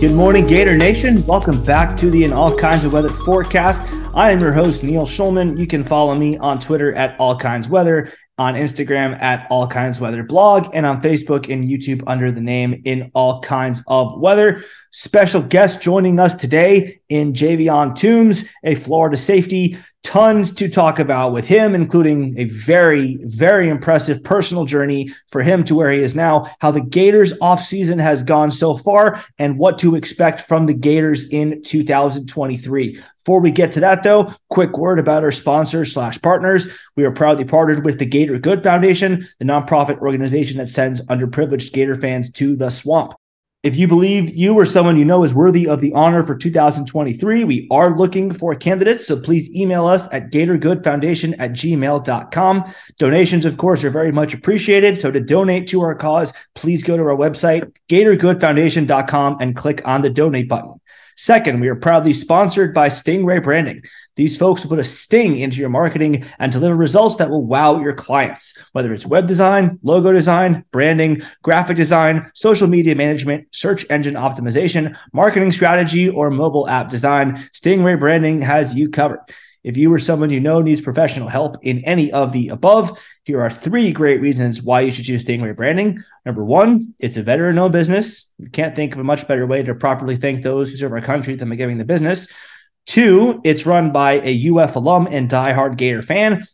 Good morning, Gator Nation. Welcome back to the In All Kinds of Weather forecast. I am your host, Neil Schulman. You can follow me on Twitter at All Kinds Weather, on Instagram at All Kinds Weather Blog, and on Facebook and YouTube under the name In All Kinds of Weather. Special guest joining us today in Javion Toombs, a Florida safety tons to talk about with him, including a very, very impressive personal journey for him to where he is now, how the Gators offseason has gone so far, and what to expect from the Gators in 2023. Before we get to that, though, quick word about our sponsors slash partners. We are proudly partnered with the Gator Good Foundation, the nonprofit organization that sends underprivileged Gator fans to the swamp. If you believe you or someone you know is worthy of the honor for 2023, we are looking for candidates. So please email us at gatorgoodfoundation at gmail.com. Donations, of course, are very much appreciated. So to donate to our cause, please go to our website, gatorgoodfoundation.com, and click on the donate button. Second, we are proudly sponsored by Stingray Branding. These folks will put a sting into your marketing and deliver results that will wow your clients, whether it's web design, logo design, branding, graphic design, social media management, search engine optimization, marketing strategy, or mobile app design. Stingray Branding has you covered. If you or someone you know needs professional help in any of the above, here are three great reasons why you should choose Stingray Branding. Number one, it's a veteran owned business. You can't think of a much better way to properly thank those who serve our country than by giving the business. Two, it's run by a UF alum and diehard Gator fan.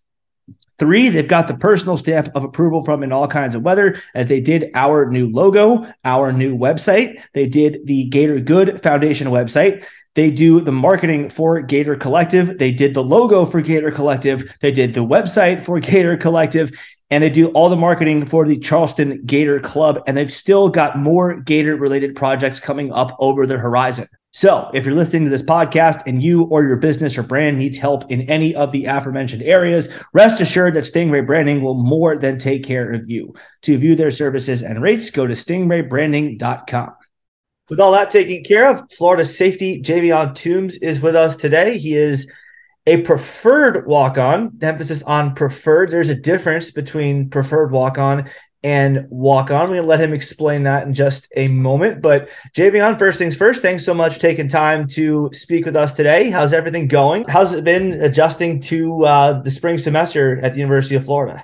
Three, they've got the personal stamp of approval from in all kinds of weather, as they did our new logo, our new website. They did the Gator Good Foundation website. They do the marketing for Gator Collective. They did the logo for Gator Collective. They did the website for Gator Collective. And they do all the marketing for the Charleston Gator Club. And they've still got more Gator related projects coming up over the horizon. So, if you're listening to this podcast and you or your business or brand needs help in any of the aforementioned areas, rest assured that Stingray Branding will more than take care of you. To view their services and rates, go to stingraybranding.com. With all that taken care of, Florida safety Javion Toombs is with us today. He is a preferred walk on, the emphasis on preferred. There's a difference between preferred walk on and walk on. I'm going to let him explain that in just a moment. But Javion, first things first, thanks so much for taking time to speak with us today. How's everything going? How's it been adjusting to uh, the spring semester at the University of Florida?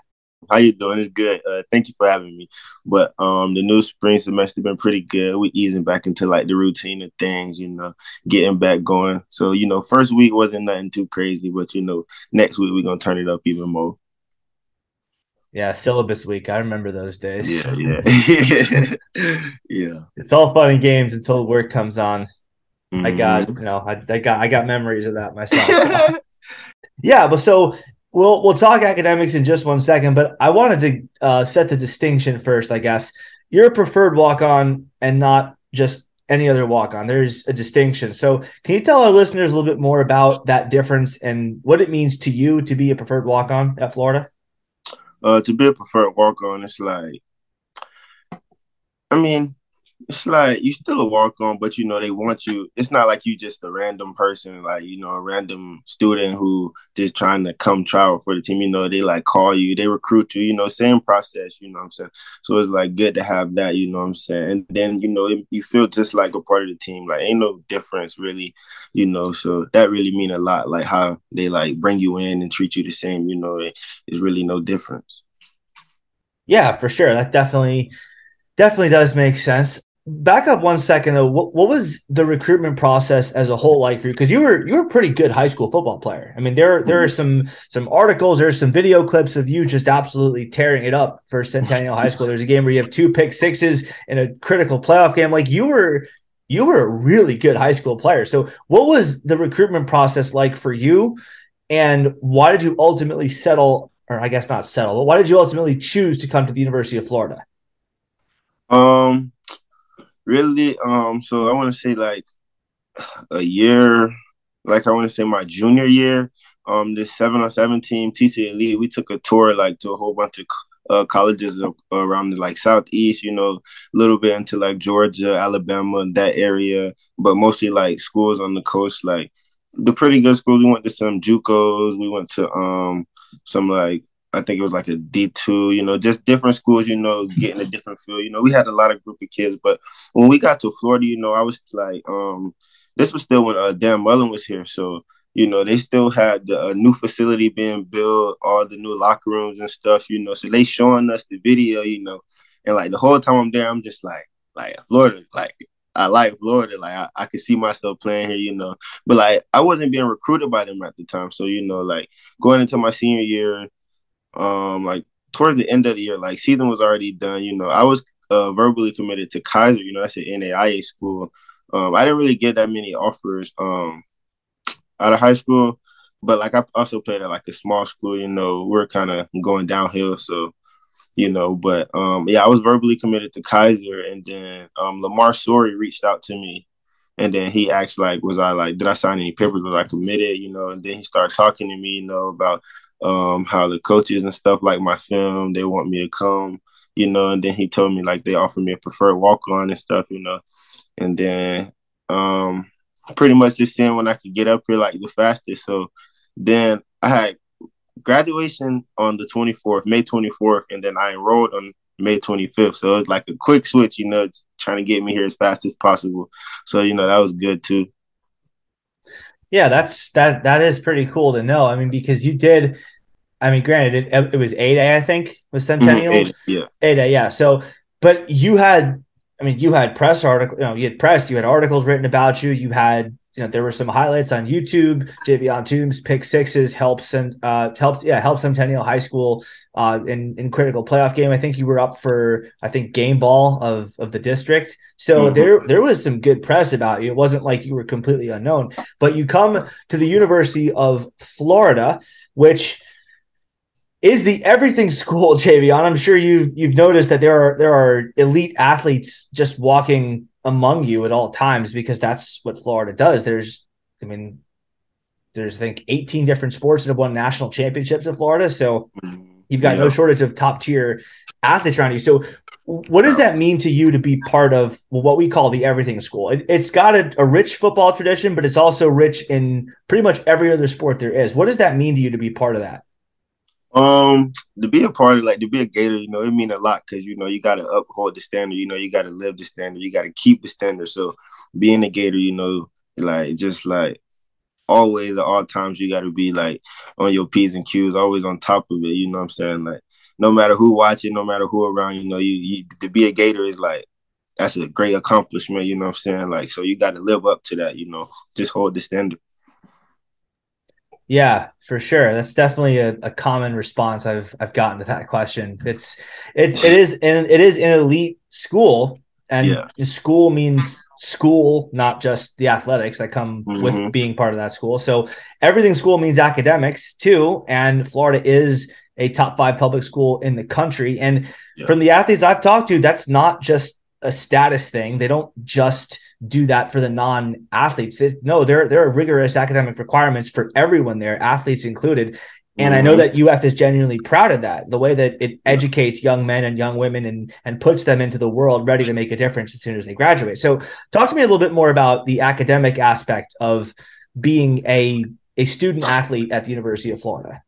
How you doing? It's good. Uh, thank you for having me. But um, the new spring semester been pretty good. We easing back into like the routine of things, you know, getting back going. So you know, first week wasn't nothing too crazy, but you know, next week we're gonna turn it up even more. Yeah, syllabus week. I remember those days. Yeah, yeah, yeah. It's all fun and games until work comes on. Mm-hmm. I got, you know, I, I got, I got memories of that myself. yeah, but so We'll we'll talk academics in just one second, but I wanted to uh, set the distinction first. I guess you're a preferred walk on and not just any other walk on. There's a distinction. So, can you tell our listeners a little bit more about that difference and what it means to you to be a preferred walk on at Florida? Uh, to be a preferred walk on, it's like, I mean, it's like you still a walk on, but you know they want you. It's not like you just a random person, like you know a random student who just trying to come travel for the team. You know they like call you, they recruit you. You know same process. You know what I'm saying. So it's like good to have that. You know what I'm saying. And then you know you feel just like a part of the team. Like ain't no difference really. You know so that really mean a lot. Like how they like bring you in and treat you the same. You know it is really no difference. Yeah, for sure. That definitely definitely does make sense back up one second though. What, what was the recruitment process as a whole like for you? Because you were you were a pretty good high school football player. I mean there there are some some articles there's some video clips of you just absolutely tearing it up for centennial high school. There's a game where you have two pick sixes in a critical playoff game. Like you were you were a really good high school player. So what was the recruitment process like for you? And why did you ultimately settle or i guess not settle but why did you ultimately choose to come to the university of florida? Um really um so i want to say like a year like i want to say my junior year um this seven on seven team tc elite we took a tour like to a whole bunch of uh, colleges around the like southeast you know a little bit into like georgia alabama that area but mostly like schools on the coast like the pretty good schools. We went to some jucos we went to um some like I think it was like a D two, you know, just different schools, you know, getting a different feel. You know, we had a lot of group of kids, but when we got to Florida, you know, I was like, um, this was still when uh, Dan Mullen was here, so you know, they still had the uh, new facility being built, all the new locker rooms and stuff, you know. So they showing us the video, you know, and like the whole time I'm there, I'm just like, like Florida, like I like Florida, like I, I could see myself playing here, you know. But like I wasn't being recruited by them at the time, so you know, like going into my senior year, um, like towards the end of the year, like season was already done, you know. I was uh, verbally committed to Keiser. you know, that's an NAIA school. Um, I didn't really get that many offers um out of high school, but like I also played at like a small school, you know, we're kind of going downhill, so you know, but um yeah, I was verbally committed to Keiser, and then um Lamar Sorey reached out to me and then he asked like was I like did I sign any papers was I committed, you know, and then he started talking to me, you know, about um how the coaches and stuff like my film, they want me to come, you know, and then he told me like they offered me a preferred walk on and stuff, you know. And then um pretty much just seeing when I could get up here like the fastest. So then I had graduation on the 24th, May 24th, and then I enrolled on May 25th. So it was like a quick switch, you know, trying to get me here as fast as possible. So, you know, that was good too. Yeah, that's that that is pretty cool to know. I mean, because you did I mean, granted, it, it was 8A, I think, was mm-hmm, Centennial. Mm, 8A, yeah. Yeah. So, but you had, I mean, you had press article, you know, you had press, you had articles written about you, you had you know there were some highlights on YouTube. Javion Toombs pick sixes helps and uh helps yeah helps Centennial High School uh in in critical playoff game. I think you were up for I think game ball of of the district. So mm-hmm. there there was some good press about you. It wasn't like you were completely unknown, but you come to the University of Florida, which is the everything school, Javion. I'm sure you've you've noticed that there are there are elite athletes just walking among you at all times because that's what Florida does. There's, I mean, there's I think 18 different sports that have won national championships in Florida. So mm-hmm. you've got yeah. no shortage of top tier athletes around you. So what does that mean to you to be part of what we call the everything school? It, has got a, a, rich football tradition, but it's also rich in pretty much every other sport there is. What does that mean to you to be part of that? Um, to be a part of like to be a Gator, you know, it mean a lot because you know you got to uphold the standard. You know, you got to live the standard. You got to keep the standard. So being a Gator, you know, like just like always at all times, you got to be like on your p's and q's, always on top of it. You know what I'm saying? Like no matter who watching, no matter who around, you know, you, you to be a Gator is like that's a great accomplishment. You know what I'm saying? Like so, you got to live up to that. You know, just hold the standard. Yeah, for sure. That's definitely a, a common response I've I've gotten to that question. It's it's it is an it is an elite school, and yeah. school means school, not just the athletics that come mm-hmm. with being part of that school. So everything school means academics too, and Florida is a top five public school in the country. And yeah. from the athletes I've talked to, that's not just a status thing. They don't just do that for the non-athletes. no, there there are rigorous academic requirements for everyone there, athletes included. And I know that UF is genuinely proud of that, the way that it educates young men and young women and and puts them into the world ready to make a difference as soon as they graduate. So talk to me a little bit more about the academic aspect of being a a student athlete at the University of Florida.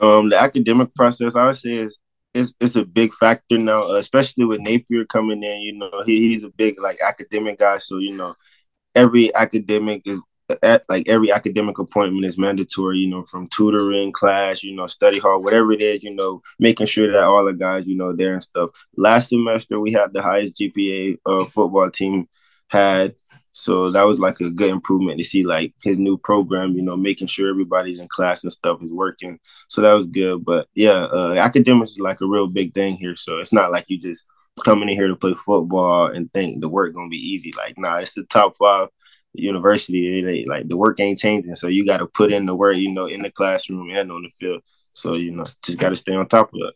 Um, the academic process, I would say, is it's it's a big factor now, especially with Napier coming in. You know, he, he's a big like academic guy, so you know, every academic is at like every academic appointment is mandatory. You know, from tutoring, class, you know, study hall, whatever it is. You know, making sure that all the guys, you know, there and stuff. Last semester we had the highest GPA uh, football team had so that was like a good improvement to see like his new program, you know, making sure everybody's in class and stuff is working. So that was good. But yeah, uh, academics is like a real big thing here. So it's not like you just coming in here to play football and think the work gonna be easy. Like, nah, it's the top five university. It ain't, like the work ain't changing. So you got to put in the work, you know, in the classroom and on the field. So you know, just got to stay on top of it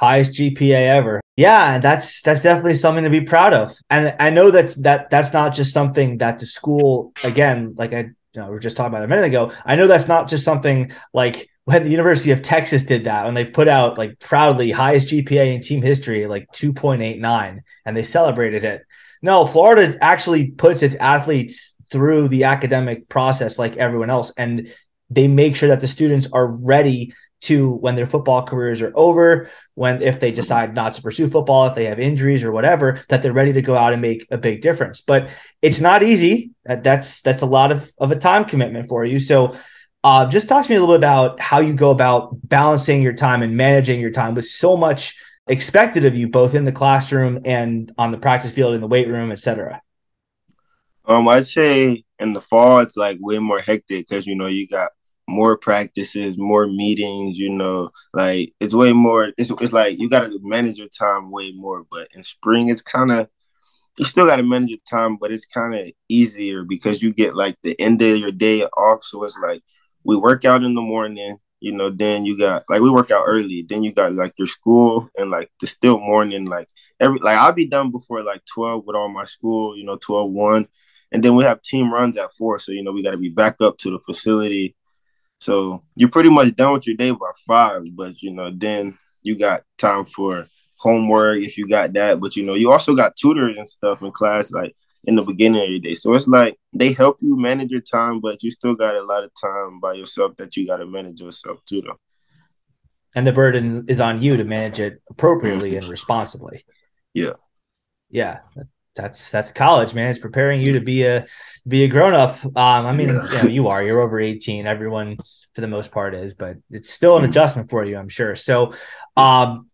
highest GPA ever. Yeah, that's that's definitely something to be proud of. And I know that's that that's not just something that the school again, like I you know, we were just talking about a minute ago. I know that's not just something like when the University of Texas did that when they put out like proudly highest GPA in team history, like 2.89, and they celebrated it. No, Florida actually puts its athletes through the academic process like everyone else. And they make sure that the students are ready to when their football careers are over, when if they decide not to pursue football, if they have injuries or whatever, that they're ready to go out and make a big difference. But it's not easy. That's that's a lot of, of a time commitment for you. So uh, just talk to me a little bit about how you go about balancing your time and managing your time with so much expected of you, both in the classroom and on the practice field, in the weight room, etc. Um, I'd say in the fall it's like way more hectic because you know you got more practices, more meetings, you know, like it's way more it's it's like you gotta manage your time way more. But in spring it's kinda you still gotta manage your time, but it's kinda easier because you get like the end of your day off. So it's like we work out in the morning, you know, then you got like we work out early, then you got like your school and like the still morning, like every like I'll be done before like 12 with all my school, you know, 12 1. And then we have team runs at four. So, you know, we got to be back up to the facility. So you're pretty much done with your day by five, but you know, then you got time for homework if you got that. But you know, you also got tutors and stuff in class, like in the beginning of your day. So it's like they help you manage your time, but you still got a lot of time by yourself that you got to manage yourself too, though. And the burden is on you to manage it appropriately and mm-hmm. responsibly. Yeah. Yeah that's that's college, man. It's preparing you to be a be a grown up. Um, I mean, yeah. you, know, you are. You're over 18. Everyone, for the most part, is, but it's still an adjustment for you, I'm sure. So, um,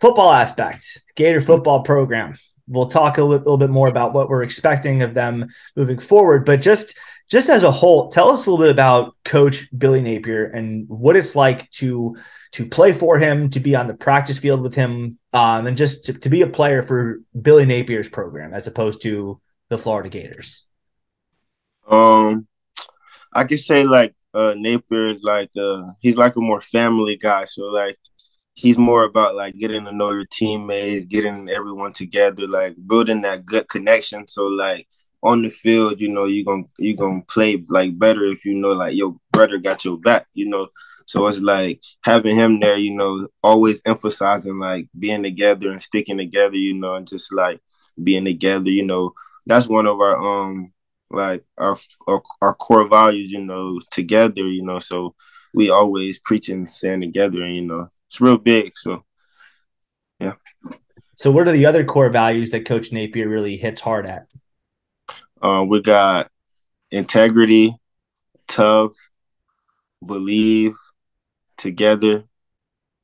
football aspect, Gator football program. We'll talk a little, little bit more about what we're expecting of them moving forward, but just just as a whole, tell us a little bit about Coach Billy Napier and what it's like to to play for him, to be on the practice field with him, um, and just to, to, be a player for Billy Napier's program as opposed to the Florida Gators? Um, I could say like uh, Napier is like uh, he's like a more family guy. So like he's more about like getting to know your teammates, getting everyone together, like building that good connection. So like on the field, you know, you're gonna you gonna play like better if you know like your brother got your back, you know. So it's like having him there, you know, always emphasizing like being together and sticking together, you know, and just like being together, you know. That's one of our um like our our, our core values, you know, together, you know. So we always preaching staying together, and you know, it's real big. So yeah. So what are the other core values that Coach Napier really hits hard at? Uh, we got integrity, tough, believe, together,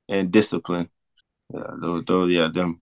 and discipline. Yeah, those, those, yeah, them.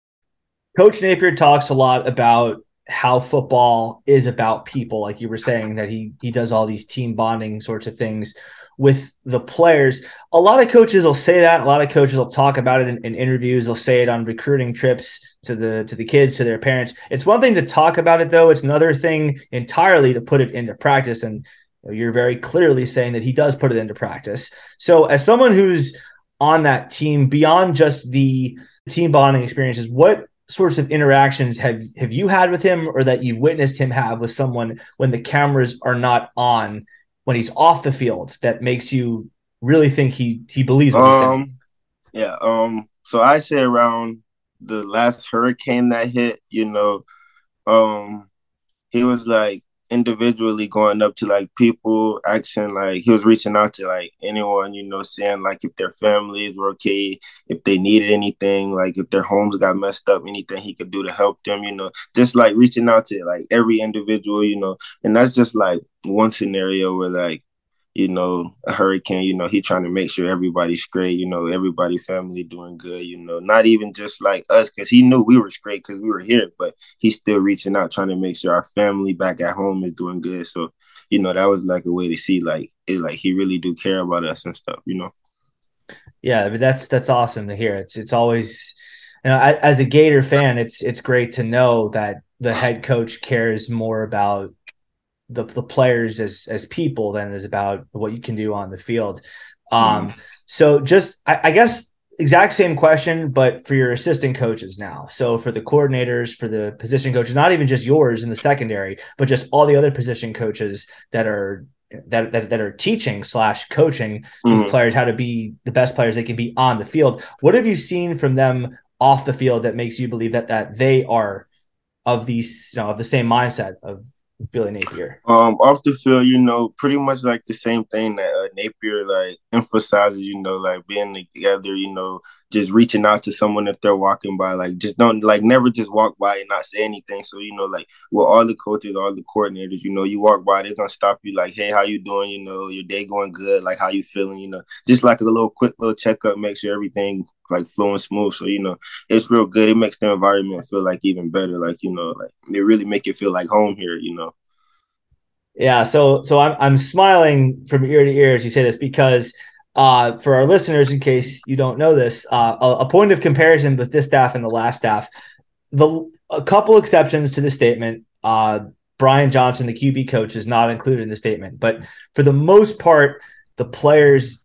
Coach Napier talks a lot about how football is about people, like you were saying that he he does all these team bonding sorts of things with the players. A lot of coaches will say that. A lot of coaches will talk about it in, in, interviews. They'll say it on recruiting trips to the to the kids, to their parents. It's one thing to talk about it, though. It's another thing entirely to put it into practice. And you're very clearly saying that he does put it into practice. So, as someone who's on that team, beyond just the team bonding experiences, what sorts of interactions have have you had with him, or that you've witnessed him have with someone when the cameras are not on? When he's off the field that makes you really think he he believes what he's um, saying? Yeah. Um. So I say around the last hurricane that hit, you know, um, he was like individually going up to like people asking like he was reaching out to like anyone you know saying like if their families were okay if they needed anything like if their homes got messed up anything he could do to help them you know just like reaching out to like every individual you know and that's just like one scenario where like you know, a hurricane, you know, he trying to make sure everybody's great, you know, everybody family doing good, you know, not even just like us, because he knew we were straight because we were here, but he's still reaching out, trying to make sure our family back at home is doing good. So, you know, that was like a way to see like it like he really do care about us and stuff, you know. Yeah, but that's that's awesome to hear. It's it's always you know, as a Gator fan, it's it's great to know that the head coach cares more about the the players as as people than it is about what you can do on the field. Um, mm. So just I, I, guess exact same question, but for your assistant coaches now. So for the coordinators, for the position coaches, not even just yours in the secondary, but just all the other position coaches that are that that, that are teaching slash coaching mm. these players how to be the best players they can be on the field. What have you seen from them off the field that makes you believe that that they are of these you know of the same mindset of Billy Napier? Um, off the field, you know, pretty much like the same thing that uh, Napier like emphasizes, you know, like being together, you know, just reaching out to someone if they're walking by, like just don't like never just walk by and not say anything. So you know, like with all the coaches, all the coordinators, you know, you walk by, they're gonna stop you, like, hey, how you doing? You know, your day going good? Like, how you feeling? You know, just like a little quick little checkup, make sure everything like flowing smooth. So you know, it's real good. It makes the environment feel like even better. Like you know, like they really make it feel like home here. You know. Yeah, so so I'm I'm smiling from ear to ear as you say this because uh, for our listeners, in case you don't know this, uh, a, a, point of comparison with this staff and the last staff, the a couple exceptions to the statement. Uh, Brian Johnson, the QB coach, is not included in the statement, but for the most part, the players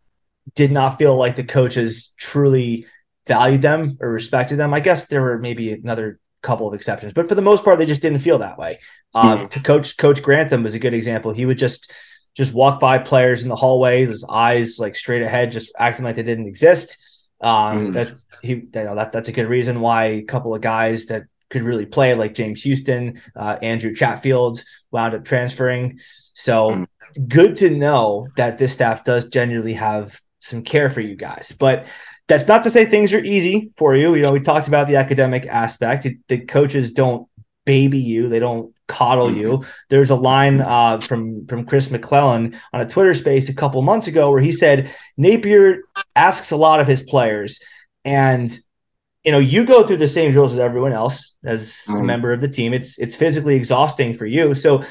did not feel like the coaches truly valued them or respected them. I guess there were maybe another couple of exceptions, but for the most part, they just didn't feel that way. Um, mm-hmm. To coach Coach Grantham was a good example. He would just just walk by players in the hallway, his eyes like straight ahead, just acting like they didn't exist. Um, mm-hmm. that he, you know, that that's a good reason why a couple of guys that could really play, like James Houston, uh, Andrew Chatfield, wound up transferring. So mm-hmm. good to know that this staff does genuinely have some care for you guys, but that's not to say things are easy for you. You know, we talked about the academic aspect. The coaches don't baby you; they don't coddle you. There's a line uh, from from Chris McClellan on a Twitter space a couple months ago where he said Napier asks a lot of his players, and you know you go through the same drills as everyone else as mm. a member of the team. It's it's physically exhausting for you. So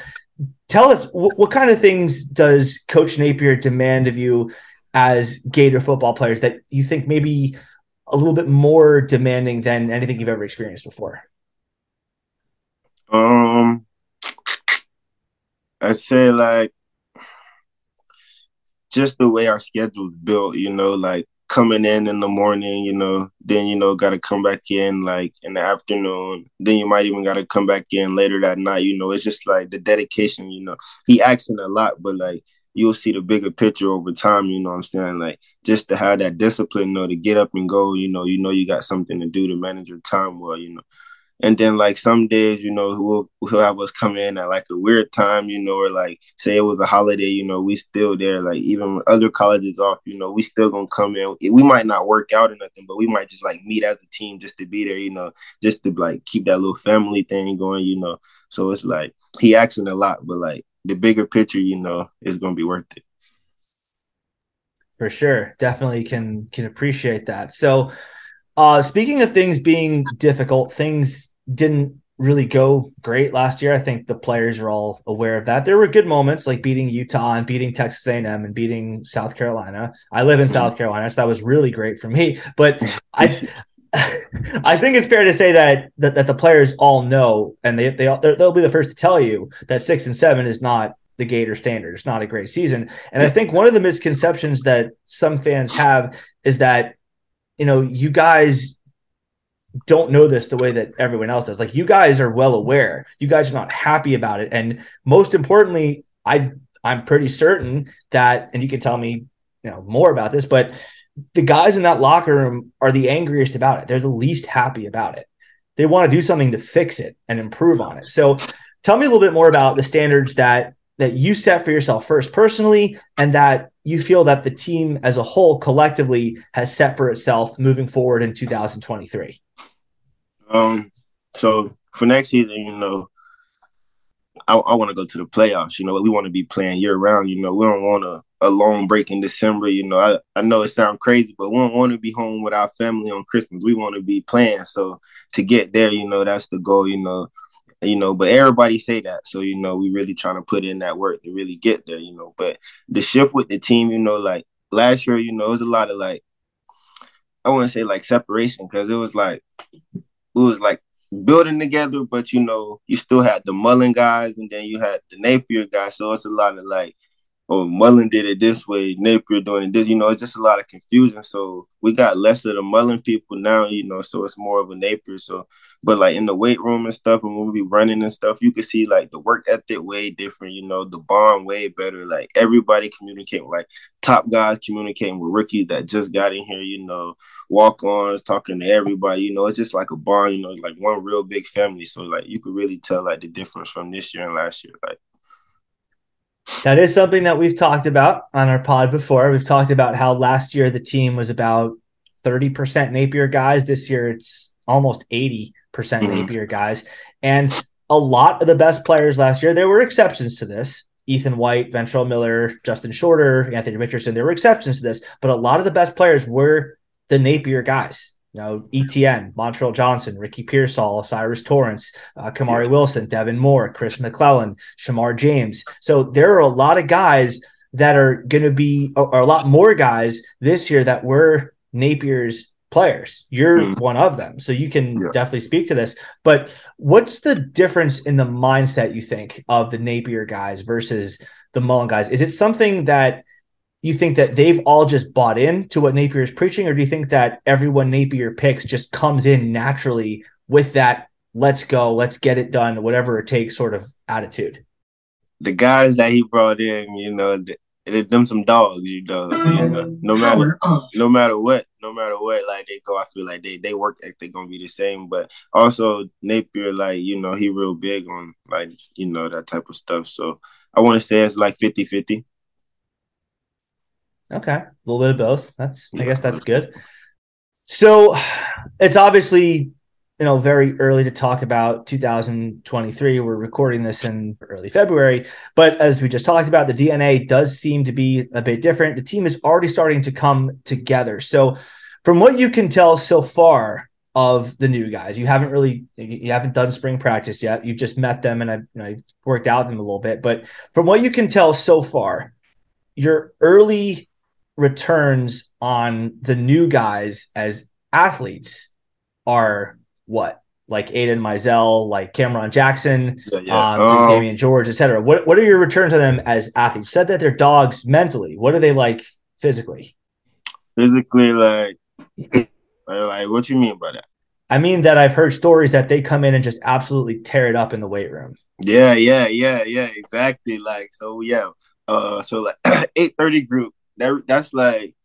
tell us w- what kind of things does Coach Napier demand of you as Gator football players that you think maybe a little bit more demanding than anything you've ever experienced before? Um, I'd say like just the way our schedule's built, you know, like coming in in the morning, you know, then you know got to come back in like in the afternoon. Then you might even got to come back in later that night. You know, it's just like the dedication. You know, he asking a lot, but like you'll see the bigger picture over time, you know what I'm saying? Like just to have that discipline, you know, to get up and go, you know, you know you got something to do to manage your time well, you know. And then like some days, you know, he'll, he'll have us come in at like a weird time, you know, or like say it was a holiday, you know, we still there. Like even other colleges off, you know, we still gonna come in. We might not work out or nothing, but we might just like meet as a team just to be there, you know, just to like keep that little family thing going, you know. So it's like he asking a lot, but like the bigger picture, you know, is going to be worth it. For sure, definitely can can appreciate that. So, uh, speaking of things being difficult, things didn't really go great last year. I think the players are all aware of that. There were good moments like beating Utah and beating Texas A&M and beating South Carolina. I live in South Carolina, so that was really great for me. But I I think it's fair to say that, that that the players all know, and they they they'll be the first to tell you that six and seven is not the Gator standard. It's not a great season, and I think one of the misconceptions that some fans have is that you know you guys don't know this the way that everyone else does. Like you guys are well aware, you guys are not happy about it, and most importantly, I I'm pretty certain that, and you can tell me you know more about this, but the guys in that locker room are the angriest about it. They're the least happy about it. They want to do something to fix it and improve on it. So tell me a little bit more about the standards that that you set for yourself first personally and that you feel that the team as a whole collectively has set for itself moving forward in 2023. Um so for next season, you know, I, I want to go to the playoffs. You know, we want to be playing year round. You know, we don't want to a long break in December. You know, I, I know it sounds crazy, but we don't want to be home with our family on Christmas. We want to be playing. So to get there, you know, that's the goal. You know, you know, but everybody say that. So you know, we really trying to put in that work to really get there. You know, but the shift with the team, you know, like last year, you know, it was a lot of like I want to say like separation because it was like it was like building together, but you know, you still had the Mullen guys and then you had the Napier guys. So it's a lot of like oh, Mullen did it this way, Napier doing it this. You know, it's just a lot of confusion. So we got less of the Mullen people now, you know, so it's more of a Napier. So, but like in the weight room and stuff, and when we be running and stuff, you can see like the work ethic way different, you know, the bond way better. Like everybody communicating, like top guys communicating with rookies that just got in here, you know, walk ons, talking to everybody, you know, it's just like a bond, you know, like one real big family. So like you could really tell like the difference from this year and last year. Like That is something that we've talked about on our pod before. We've talked about how last year the team was about 30% Napier guys. This year it's almost 80% mm-hmm. Napier guys. And a lot of the best players last year, there were exceptions to this. Ethan White, Ventrell Miller, Justin Shorter, Anthony Richardson, there were exceptions to this, but a lot of the best players were the Napier guys. You know, Etienne, Montrell Johnson, Ricky Pearsall, Cyrus Torrance, uh, Kamari Wilson, Devin Moore, Chris McClellan, Shemar James. So there are a lot of guys that are going to be, or a lot more guys this year that were Napier's players. You're mm. one of them. So you can yeah. definitely speak to this. But what's the difference in the mindset you think of the Napier guys versus the Mullen guys? Is it something that you think that they've all just bought in to what Napier is preaching, or do you think that everyone Napier picks just comes in naturally with that let's go, let's get it done, whatever it takes sort of attitude? The guys that he brought in, you know, it them some dogs, you know. You know mm-hmm. no matter no matter what, no matter what, like they go, I feel like they they work ethic gonna be the same. But also Napier, like you know, he real big on like you know that type of stuff. So I want to say it's like 50-50. Okay, a little bit of both. That's I guess that's good. So it's obviously you know very early to talk about 2023 we're recording this in early february but as we just talked about the dna does seem to be a bit different. The team is already starting to come together. So from what you can tell so far of the new guys you haven't really you haven't done spring practice yet. You've just met them and i've you know, worked out them a little bit but from what you can tell so far your early returns on the new guys as athletes are what? Like Aidan Mizell, like Cameron Jackson, yeah, yeah. Um, Damieon George, etc. What what are your returns on them as athletes? You said that they're dogs mentally. What are they like physically? Physically, like, like what you mean by that? I mean that I've heard stories that they come in and just absolutely tear it up in the weight room. Yeah, yeah, yeah, yeah, exactly. Like so, yeah. Uh, so like eight thirty group. That that's like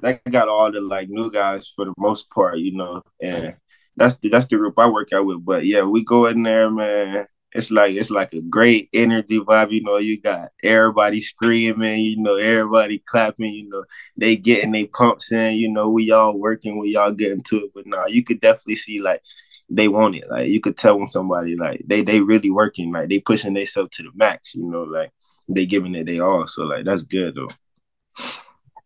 that got all the like new guys for the most part, you know, and that's the that's the group I work out with. But yeah, we go in there, man. It's like it's like a great energy vibe. You know, you got everybody screaming. You know, everybody clapping. You know, they getting they pumps in. You know, we all working. We all getting to it. But now you could definitely see like they want it. Like you could tell when somebody like they they really working. Like they pushing themselves to the max. You know, like they giving it they all. So like that's good though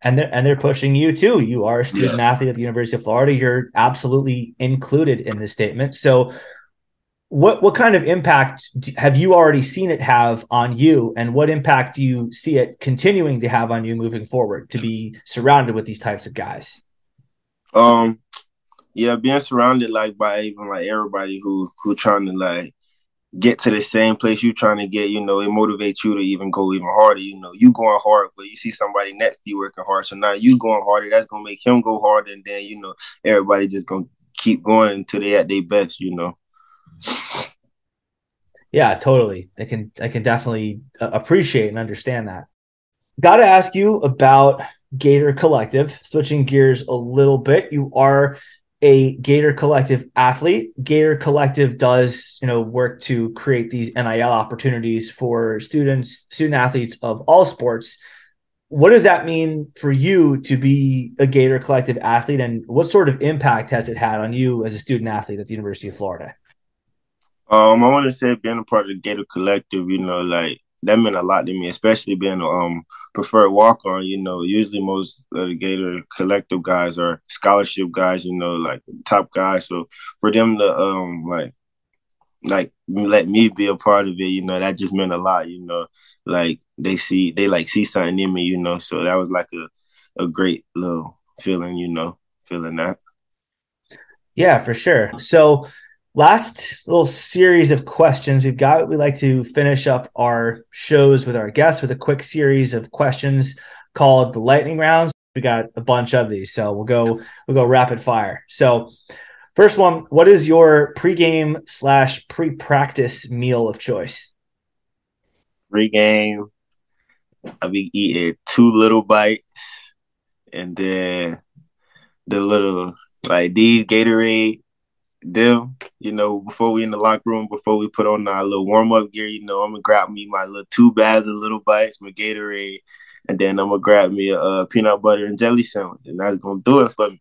and they're and they're pushing you too. You are a student yeah. athlete at the University of Florida. You're absolutely included in this statement. So, what what kind of impact have you already seen it have on you, and what impact do you see it continuing to have on you moving forward to be surrounded with these types of guys? Um, yeah, being surrounded like by even like everybody who who trying to like get to the same place you're trying to get, you know, it motivates you to even go even harder. You know, you going hard, but you see somebody next to you working hard. So now you going harder, that's gonna make him go harder, and then you know, everybody just gonna keep going until they at their best, you know. Yeah, totally. I can I can definitely uh, appreciate and understand that. Got to ask you about Gator Collective. Switching gears a little bit, you are a Gator Collective athlete. Gator Collective does, you know, work to create these NIL opportunities for students, student athletes of all sports. What does that mean for you to be a Gator Collective athlete, and what sort of impact has it had on you as a student athlete at the University of Florida? Um, I want to say being a part of the Gator Collective, you know, like that meant a lot to me, especially being a um, preferred walk on. You know, usually most the Gator collective guys are scholarship guys. You know, like top guys. So for them to um like like let me be a part of it, you know, that just meant a lot. You know, like they see they like see something in me. You know, so that was like a a great little feeling. You know, feeling that. Yeah, for sure. So last little series of questions. We've got we like to finish up our shows with our guests with a quick series of questions called the lightning rounds. We got a bunch of these so we'll go we'll go rapid fire. So first one what is your pregame slash pre-practice meal of choice? Pregame i'll be eating two little bites and then the little like these gatorade them, you know, before we in the locker room, before we put on our little warm up gear, you know, I'm gonna grab me my little two bags of little bites, my Gatorade, and then I'm gonna grab me a, a peanut butter and jelly sandwich, and that's gonna do it for me.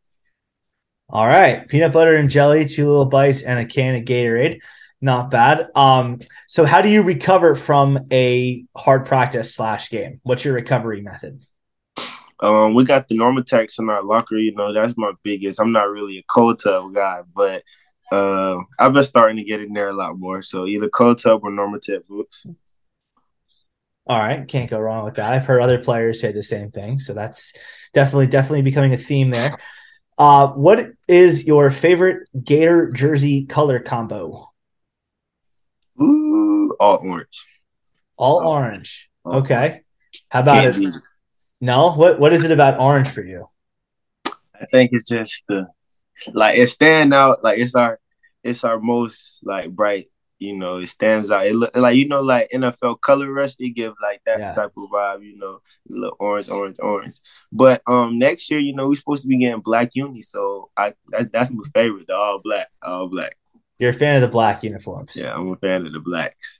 All right, peanut butter and jelly, two little bites, and a can of Gatorade. Not bad. Um, so how do you recover from a hard practice slash game? What's your recovery method? Um, we got the Normatecs in our locker. You know, that's my biggest. I'm not really a cold tub guy, but uh, I've been starting to get in there a lot more. So either cold tub or Normatec boots. All right, can't go wrong with that. I've heard other players say the same thing, so that's definitely definitely becoming a theme there. Uh, what is your favorite Gator jersey color combo? Ooh, all orange. All orange. Okay. How about it? No. What What is it about orange for you? I think it's just the like it stand out. Like it's our it's our most like bright. You know, it stands out. It look like you know, like NFL color rush. They give like that yeah. type of vibe. You know, little orange, orange, orange. But um, next year, you know, we're supposed to be getting black uni. So I that's that's my favorite. The all black, all black. You're a fan of the black uniforms. Yeah, I'm a fan of the blacks.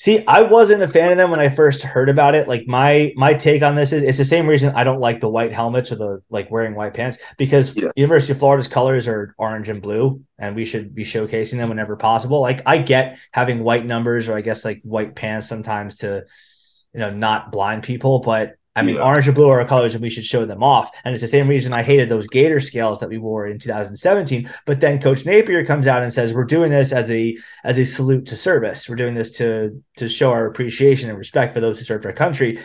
See, I wasn't a fan of them when I first heard about it. Like my my take on this is it's the same reason I don't like the white helmets or the like wearing white pants because yeah. University of Florida's colors are orange and blue, and we should be showcasing them whenever possible. Like I get having white numbers or I guess like white pants sometimes to you know not blind people, but I mean, yeah. orange and blue are our colors, and we should show them off. And it's the same reason I hated those Gator scales that we wore in 2017. But then Coach Napier comes out and says, "We're doing this as a as a salute to service. We're doing this to to show our appreciation and respect for those who served our country."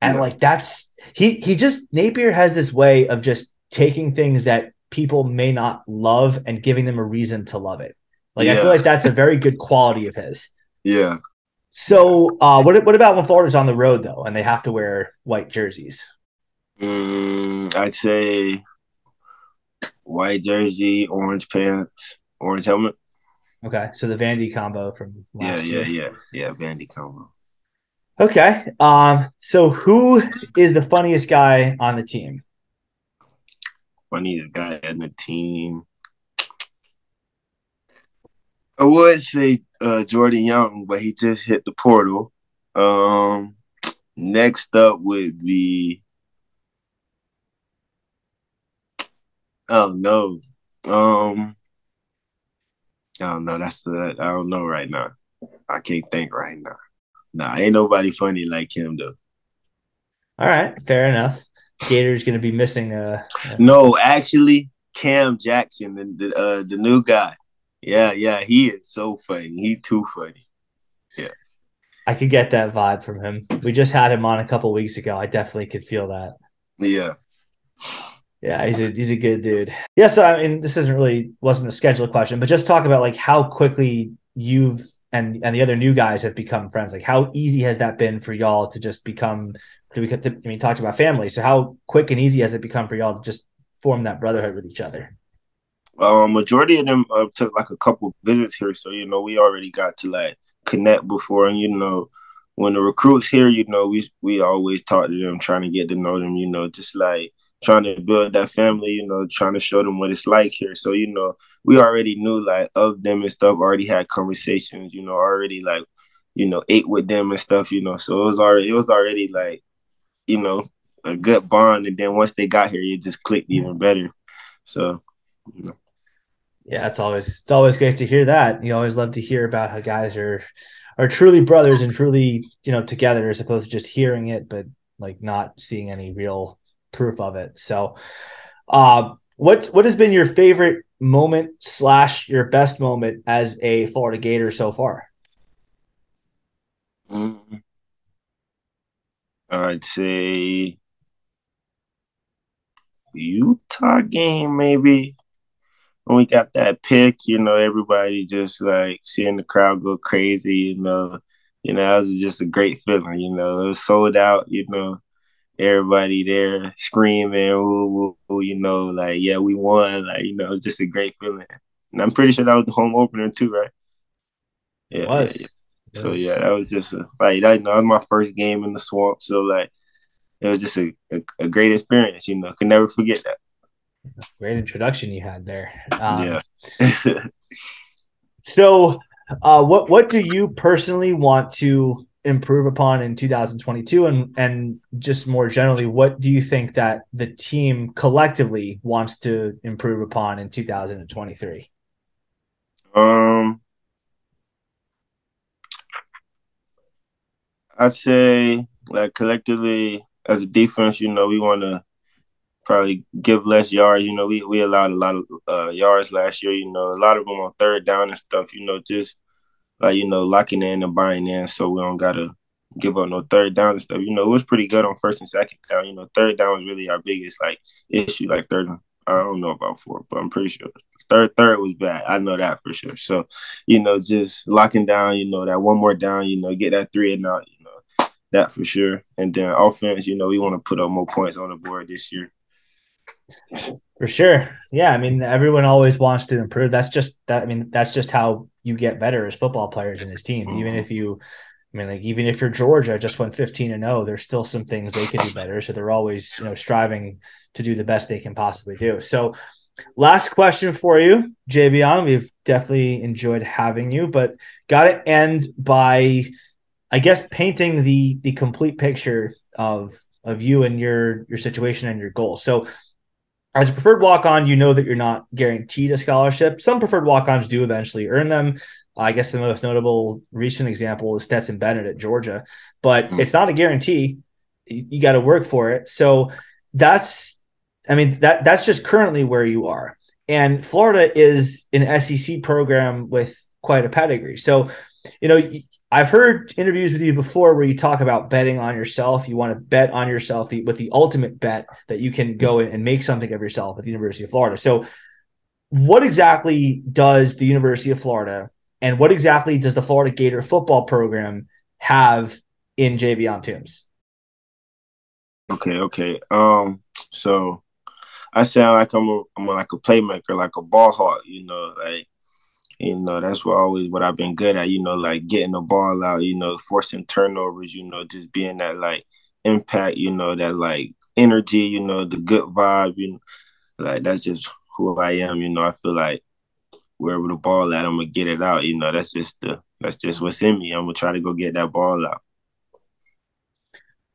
And yeah. like that's he he just Napier has this way of just taking things that people may not love and giving them a reason to love it. Like yeah. I feel like that's a very good quality of his. Yeah, so, uh, what what about when Florida's on the road though, and they have to wear white jerseys? Mm, I'd say white jersey, orange pants, orange helmet. Okay, so the Vandy combo from last yeah, yeah, year. yeah, yeah, Vandy combo. Okay, um, so who is the funniest guy on the team? Funniest guy on the team. I would say uh, Jordan Young, but he just hit the portal. Um, next up would be oh no, um, I don't know. That's the I don't know right now. I can't think right now. Nah, ain't nobody funny like him though. All right, fair enough. Gator's gonna be missing a. No, actually, Cam Jackson, the the, uh, the new guy. Yeah, yeah, he is so funny. He too funny. Yeah. I could get that vibe from him. We just had him on a couple weeks ago. I definitely could feel that. Yeah. Yeah, he's a he's a good dude. Yes, I mean this isn't really wasn't a scheduled question, but just talk about like how quickly you've and and the other new guys have become friends. Like how easy has that been for y'all to just become to become I mean talked about family. So how quick and easy has it become for y'all to just form that brotherhood with each other? Um, majority of them uh, took like a couple visits here, so you know we already got to like connect before, and you know when the recruits here, you know we we always talk to them, trying to get to know them, you know, just like trying to build that family, you know, trying to show them what it's like here. So you know we already knew like of them and stuff, already had conversations, you know, already like you know ate with them and stuff, you know, so it was already it was already like you know a good bond, and then once they got here, it just clicked even better. So. You. Yeah, it's always it's always great to hear that. You always love to hear about how guys are are truly brothers and truly you know together as opposed to just hearing it, but like not seeing any real proof of it. So, uh, what what has been your favorite moment slash your best moment as a Florida Gator so far? Mm-hmm. I'd say Utah game, maybe when we got that pick, you know, everybody just like seeing the crowd go crazy, you know. You know, it was just a great feeling, you know. It was sold out, you know, everybody there screaming, ooh, ooh, you know, like, yeah, we won. Like, you know, it was just a great feeling. And I'm pretty sure that was the home opener too, right? Yeah. Yeah, yeah. So yeah, that was just a like that, you know, that was my first game in the swamp. So like it was just a, a, a great experience, you know, could never forget that great introduction you had there. Um, yeah. So, uh, what what do you personally want to improve upon in 2022 and and just more generally what do you think that the team collectively wants to improve upon in 2023 um i'd say like collectively as a defense you know we want to probably give less yards you know we we allowed a lot of uh, yards last year you know a lot of them on third down and stuff you know just like you know locking in and buying in, so we don't gotta give up no third down and stuff. You know, it was pretty good on first and second down. You know, third down was really our biggest like issue. Like third, I don't know about four, but I'm pretty sure third third was bad. I know that for sure. So, you know, just locking down. You know, that one more down. You know, get that three and out. You know, that for sure. And then offense. You know, we want to put up more points on the board this year. For sure. Yeah. I mean, everyone always wants to improve. That's just that. I mean, that's just how you get better as football players in his team. Mm-hmm. Even if you, I mean, like even if you're Georgia, just went 15 and 0, there's still some things they could do better. So they're always, you know, striving to do the best they can possibly do. So, last question for you, JB. On We've definitely enjoyed having you, but got to end by, I guess, painting the the complete picture of of you and your your situation and your goals. So as a preferred walk on, you know that you're not guaranteed a scholarship. Some preferred walk ons do eventually earn them. I guess the most notable recent example is Stetson Bennett at Georgia, but mm-hmm. it's not a guarantee. You, you got to work for it. So that's, I mean, that that's just currently where you are. And Florida is an SEC program with quite a pedigree. So, you know, I've heard interviews with you before where you talk about betting on yourself. You want to bet on yourself with the ultimate bet that you can go and make something of yourself at the University of Florida. So, what exactly does the University of Florida and what exactly does the Florida Gator football program have in Javion Toombs? Okay, okay. Um, so I sound like I'm a, I'm a, like a playmaker, like a ball hawk, you know, like you know, that's what always what I've been good at, you know, like getting the ball out, you know, forcing turnovers, you know, just being that like impact, you know, that like energy, you know, the good vibe, you know, like that's just who I am, you know. I feel like wherever the ball at, I'm gonna get it out, you know. That's just the that's just what's in me. I'm gonna try to go get that ball out.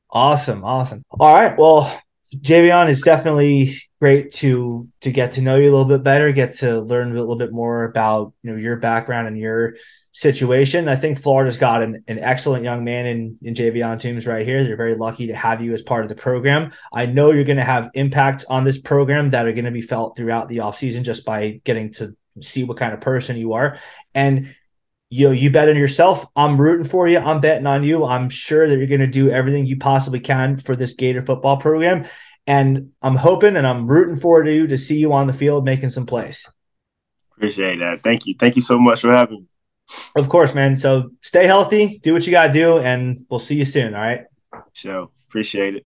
Awesome, awesome. All right, well, Javion, it's definitely great to to get to know you a little bit better, get to learn a little bit more about you know your background and your situation. I think Florida's got an, an excellent young man in in Javion Toombs right here. They're very lucky to have you as part of the program. I know you're going to have impact on this program that are going to be felt throughout the offseason just by getting to see what kind of person you are. And you know, you bet on yourself. I'm rooting for you. I'm betting on you. I'm sure that you're going to do everything you possibly can for this Gator football program. And I'm hoping and I'm rooting for you to see you on the field making some plays. Appreciate that. Thank you. Thank you so much for having me. Of course, man. So stay healthy, do what you got to do, and we'll see you soon. All right. So appreciate it.